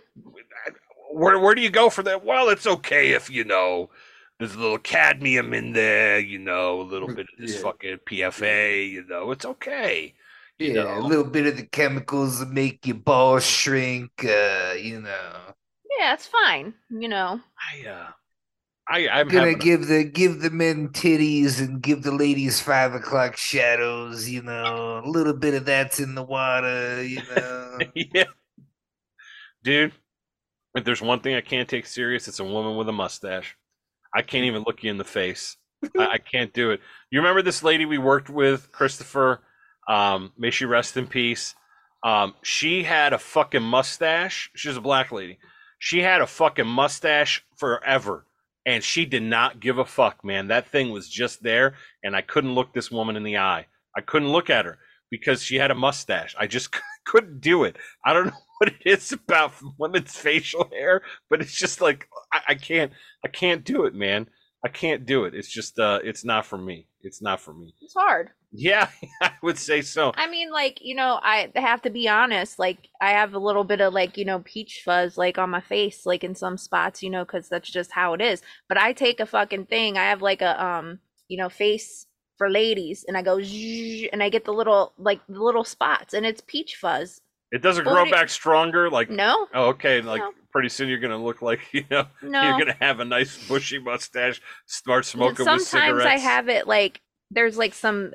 where where do you go for that? Well, it's okay if you know there's a little cadmium in there, you know, a little bit of this Yeah. fucking PFA, you know, it's okay. you Yeah, a little bit of the chemicals that make your balls shrink, uh, you know. Yeah, it's fine. You know. I uh, I I'm Gonna having, give the give the men titties and give the ladies five o'clock shadows, you know. A little bit of that's in the water, you know. yeah, dude. If there's one thing I can't take serious, it's a woman with a mustache. I can't even look you in the face. I, I can't do it. You remember this lady we worked with, Christopher? Um, may she rest in peace. Um, she had a fucking mustache. She's a black lady. She had a fucking mustache forever, and she did not give a fuck, man. That thing was just there, and I couldn't look this woman in the eye. I couldn't look at her because she had a mustache. I just couldn't do it. I don't know what it is about women's facial hair, but it's just like I, I can't. I can't do it, man. I can't do it. It's just uh it's not for me. It's not for me. It's hard. Yeah, I would say so. I mean, like, you know, I have to be honest. Like, I have a little bit of, like, you know, peach fuzz, like, on my face, like, in some spots, you know, because that's just how it is. But I take a fucking thing. I have, like, a, um, you know, face for ladies, and I go, and I get the little, like, the little spots, and it's peach fuzz. It doesn't Well, grow back stronger. Like, No, oh, okay, like No. pretty soon you're gonna look like you know no. you're gonna have a nice bushy mustache, start smoking with Sometimes. I have it like there's like some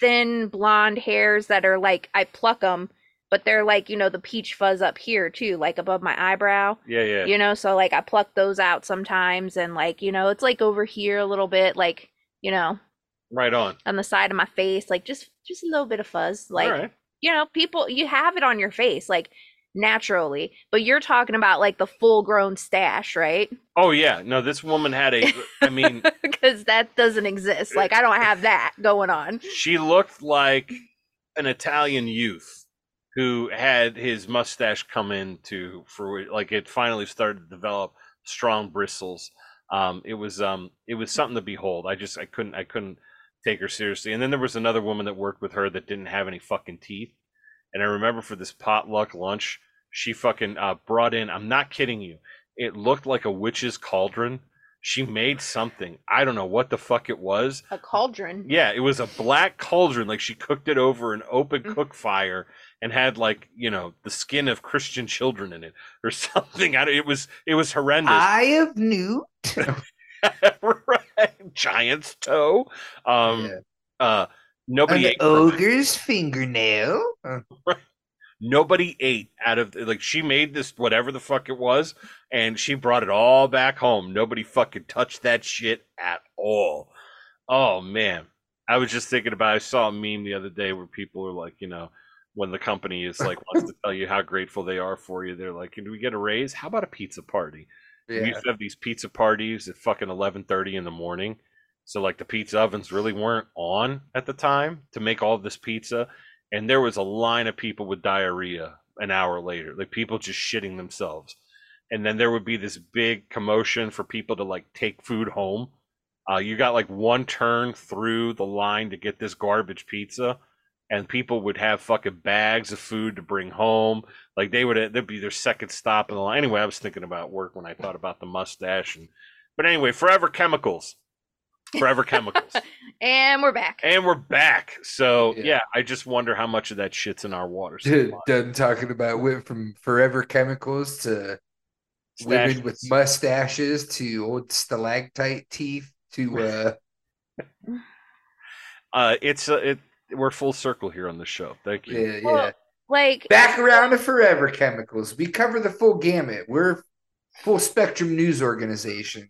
thin blonde hairs that are like I pluck them, but they're like you know the peach fuzz up here too, like above my eyebrow. Yeah, yeah. You know, so like I pluck those out sometimes, and like you know it's like over here a little bit, like you know Right on. on the side of my face, like just just a little bit of fuzz, like. You know people you have it on your face like naturally, but you're talking about like the full grown stash, right? Oh yeah. No, this woman had a. I mean, because that doesn't exist. Like I don't have that going on. she looked like an Italian youth who had his mustache come into for like it finally started to develop strong bristles. Um, it was um, it was something to behold. I just I couldn't I couldn't take her seriously. And then there was another woman that worked with her that didn't have any fucking teeth. And I remember for this potluck lunch, she fucking uh, brought in. I'm not kidding you. It looked like a witch's cauldron. She made something. I don't know what the fuck it was. A cauldron. Yeah, it was a black cauldron. Like she cooked it over an open Mm. cook fire and had like you know the skin of Christian children in it or something. I, don't- it was it was horrendous. Eye of Newt. right. Giant's toe. Um. Yeah. Uh. Nobody An ate. ogre's fingernail. Nobody ate out of like she made this whatever the fuck it was, and she brought it all back home. Nobody fucking touched that shit at all. Oh man, I was just thinking about. I saw a meme the other day where people are like, you know, when the company is like wants to tell you how grateful they are for you, they're like, "Can we get a raise? How about a pizza party?" We used to have these pizza parties at fucking eleven thirty in the morning. So like the pizza ovens really weren't on at the time to make all this pizza, and there was a line of people with diarrhea an hour later, like people just shitting themselves. And then there would be this big commotion for people to like take food home. Uh, you got like one turn through the line to get this garbage pizza, and people would have fucking bags of food to bring home. Like they would, there'd be their second stop in the line. Anyway, I was thinking about work when I thought about the mustache, and but anyway, forever chemicals, forever chemicals, And we're back. and we're back. So yeah. Yeah. I just wonder how much of that shit's in our water Dude. Done talking about went from forever chemicals to women with mustaches to old stalactite teeth to uh Uh, it's uh, it. We're full circle here on the show. Thank you. yeah, yeah. Well, Like Back around to forever chemicals. We cover the full gamut. We're full spectrum news organization.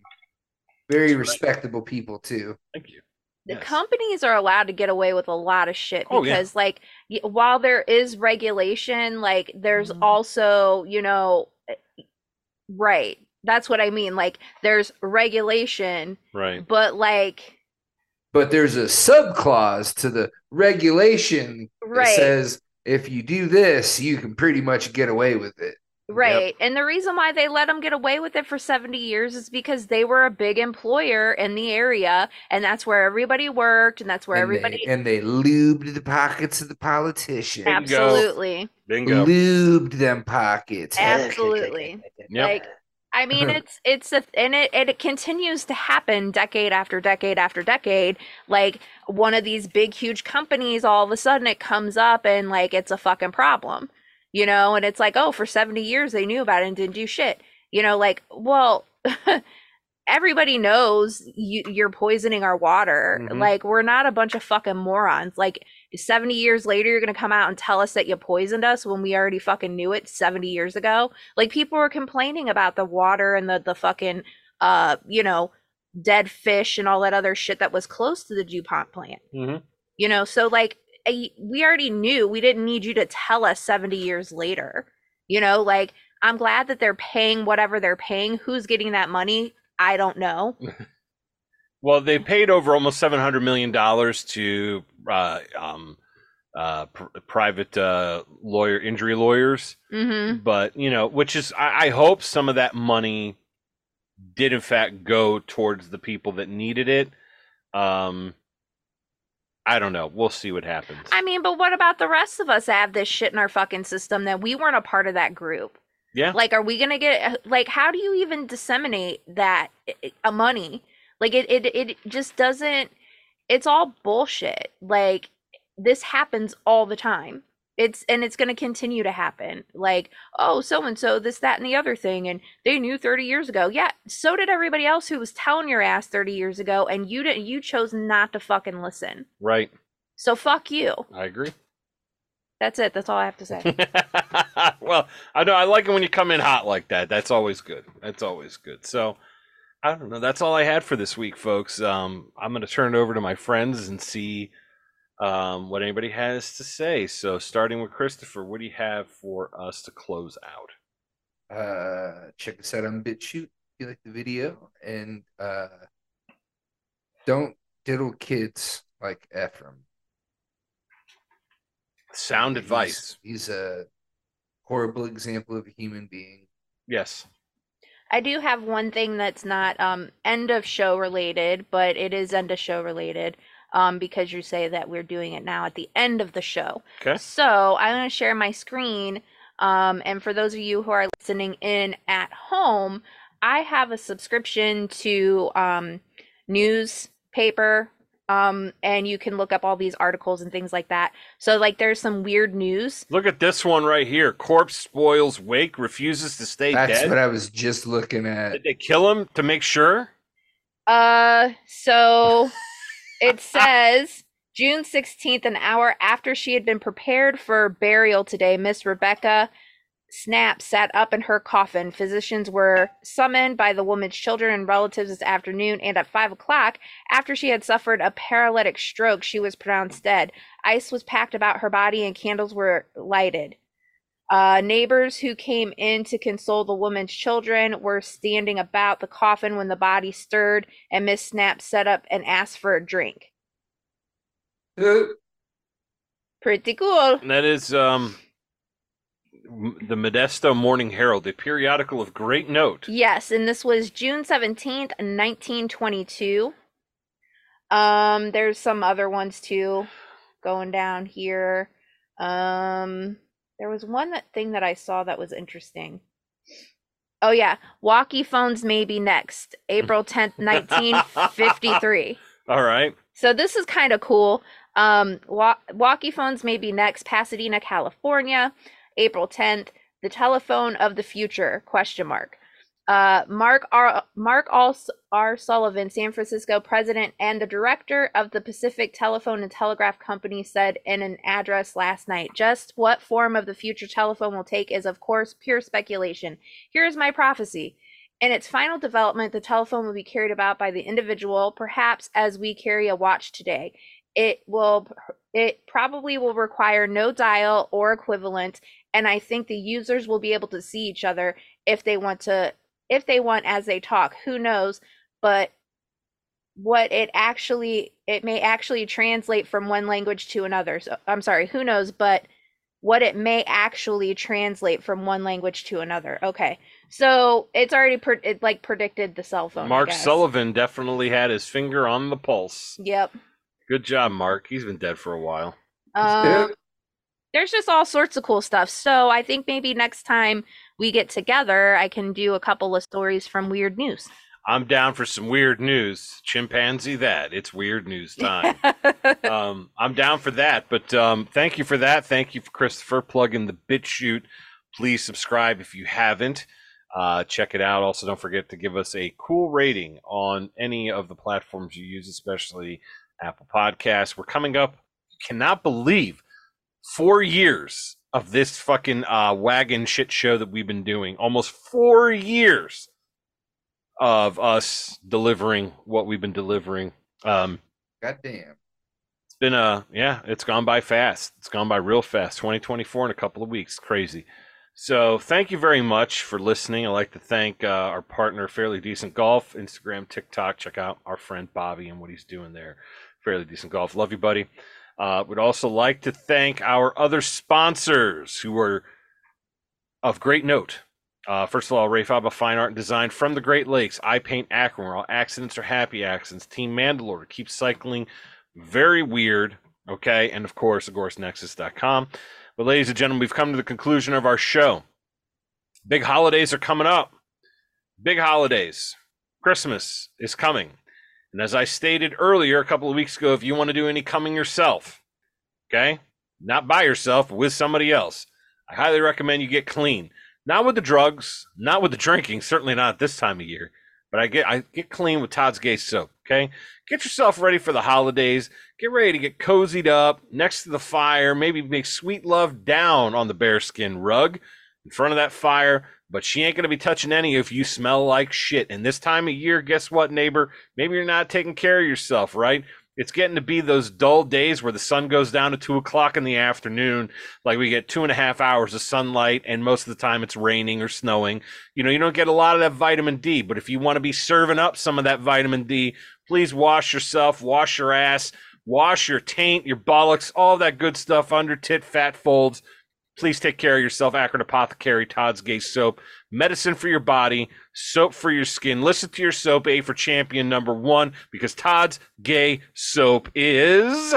Very respectable people too. Thank you. the Yes. companies are allowed to get away with a lot of shit Oh, yeah. because like while there is regulation like there's Mhm. also you know eh, right that's what i mean like there's regulation Right. but like But there's a sub clause to the regulation that says if you do this, you can pretty much get away with it. Right. And the reason why they let them get away with it for 70 years is because they were a big employer in the area and that's where everybody worked and that's where and, everybody they, and they lubed the pockets of the politicians. Bingo. Absolutely. Bingo. Lubed them pockets. Absolutely. Yep. Like I mean it's it's a and it and it continues to happen decade after decade after decade. Like one of these big huge companies all of a sudden it comes up and like it's a fucking problem. You know, and it's like, oh, for 70 years they knew about it and didn't do shit. You know, like, well, everybody knows you, you're poisoning our water. Mhm. Like, we're not a bunch of fucking morons. Like, 70 years later, you're going to come out and tell us that you poisoned us when we already fucking knew it 70 years ago. Like, people were complaining about the water and the, the fucking, uh, you know, dead fish and all that other shit that was close to the DuPont plant. Mhm. You know, so like, we already knew we didn't need you to tell us 70 years later. You know, like, I'm glad that they're paying whatever they're paying. Who's getting that money? I don't know. Well, they paid over almost seven hundred million dollars to uh, um, uh, pr- private uh, lawyer injury lawyers, Mm-hmm. but you know, which is I, I hope some of that money did in fact go towards the people that needed it. Um, I don't know. We'll see what happens. I mean, but what about the rest of us that have this shit in our fucking system that we weren't a part of that group? Yeah. Like, are we gonna get like? How do you even disseminate that money? Like, it it it just doesn't. It's all bullshit. Like, this happens all the time. It's and it's going to continue to happen. Like, oh, so and so, this, that, and the other thing, and they knew 30 years ago. Yeah, so did everybody else who was telling your ass 30 years ago, and you didn't. You chose not to fucking listen. Right. So fuck you. I agree. That's it. That's all I have to say. well, I know I like it when you come in hot like that. That's always good. That's always good. So I don't know. That's all I had for this week, folks. Um, I'm going to turn it over to my friends and see um, what anybody has to say. So starting with Christopher, what do you have for us to close out? Uh, check us out on BitChute if you like the video, and uh, don't diddle kids like Ephraim. Sound He's- advice. He's a horrible example of a human being. Yes. I do have one thing that's not um end of show related, but it is end of show related. Um, because you say that we're doing it now at the end of the show. Okay. So I'm going to share my screen. Um, and for those of you who are listening in at home, I have a subscription to um, newspaper. Um, and you can look up all these articles and things like that. So, like, there's some weird news. Look at this one right here. Corpse spoils wake, refuses to stay That's dead. what I was just looking at. Did they kill him to make sure? Uh, so it says June 16th, an hour after she had been prepared for burial today, Miss Rebecca Snap sat up in her coffin. Physicians were summoned by the woman's children and relatives this afternoon, and at 5 o'clock, after she had suffered a paralytic stroke, she was pronounced dead. Ice was packed about her body and candles were lighted. Uh, neighbors who came in to console the woman's children were standing about the coffin when the body stirred, and Miss Snap sat up and asked for a drink. Pretty cool. That is um, m- the Modesto Morning Herald, a periodical of great note. Yes, and this was June 17th, 1922. Um, there's some other ones too going down here. Um, there was one that thing that I saw that was interesting. Oh yeah, walkie phones may be next. April 10th, 1953. All right. So this is kind of cool. Um, wa- walkie phones may be next. Pasadena, California, April 10th. The telephone of the future? Question mark. Uh, Mark R. Mark R. R. Sullivan, San Francisco president and the director of the Pacific Telephone and Telegraph Company, said in an address last night, "Just what form of the future telephone will take is, of course, pure speculation. Here is my prophecy." In its final development, the telephone will be carried about by the individual, perhaps as we carry a watch today. It will it probably will require no dial or equivalent, and I think the users will be able to see each other if they want to if they want as they talk. Who knows? But what it actually it may actually translate from one language to another. So I'm sorry, who knows, but what it may actually translate from one language to another. Okay. So it's already it like predicted the cell phone. Mark. Sullivan definitely had his finger on the pulse. Yep. Good job, Mark. He's been dead for a while. Um, there's just all sorts of cool stuff. So I think maybe next time we get together, I can do a couple of stories from Weird News. I'm down for some weird news. Chimpanzee that. It's weird news time. um, I'm down for that. But um, thank you for that. Thank you for Christopher plugging the BitChute. Please subscribe if you haven't. Uh, check it out. Also, don't forget to give us a cool rating on any of the platforms you use, especially Apple Podcasts. We're coming up. Cannot believe four years of this fucking uh, wagon shit show that we've been doing. Almost four years of us delivering what we've been delivering. Um, God damn. it's been a yeah, it's gone by fast. It's gone by real fast. 2024 in a couple of weeks, crazy. So thank you very much for listening. I'd like to thank uh, our partner, Fairly Decent Golf, Instagram, TikTok. Check out our friend Bobby and what he's doing there. Fairly Decent Golf. Love you, buddy. Uh, would also like to thank our other sponsors who are of great note. Uh, first of all, Rae Faba Fine Art and Design from the Great Lakes. I Paint Akron, where all accidents are happy accidents. Team Mandalore keeps cycling very weird. Okay. And of course, AgoristNexus.com. But ladies and gentlemen, we've come to the conclusion of our show. Big holidays are coming up. Big holidays. Christmas is coming. And as I stated earlier a couple of weeks ago, if you want to do any coming yourself, okay, not by yourself, with somebody else. I highly recommend you get clean. Not with the drugs, not with the drinking, certainly not this time of year. But I get I get clean with Todd's Gay soap. Okay, get yourself ready for the holidays. Get ready to get cozied up next to the fire. Maybe make sweet love down on the bearskin rug in front of that fire. But she ain't gonna be touching any if you smell like shit. And this time of year, guess what, neighbor? Maybe you're not taking care of yourself, right? It's getting to be those dull days where the sun goes down at two o'clock in the afternoon. Like we get two and a half hours of sunlight, and most of the time it's raining or snowing. You know, you don't get a lot of that vitamin D. But if you want to be serving up some of that vitamin D, please wash yourself, wash your ass, wash your taint, your bollocks, all that good stuff under tit fat folds. Please take care of yourself. Akron Apothecary, Todd's Gay Soap. Medicine for your body, soap for your skin. Listen to your soap, A for champion number one, because Todd's Gay Soap is.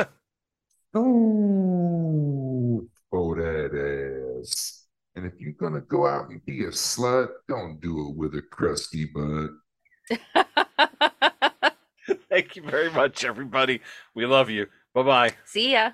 Oh, for that ass. And if you're gonna go out and be a slut, don't do it with a crusty butt. Thank you very much, everybody. We love you. Bye bye. See ya.